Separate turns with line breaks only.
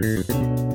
Música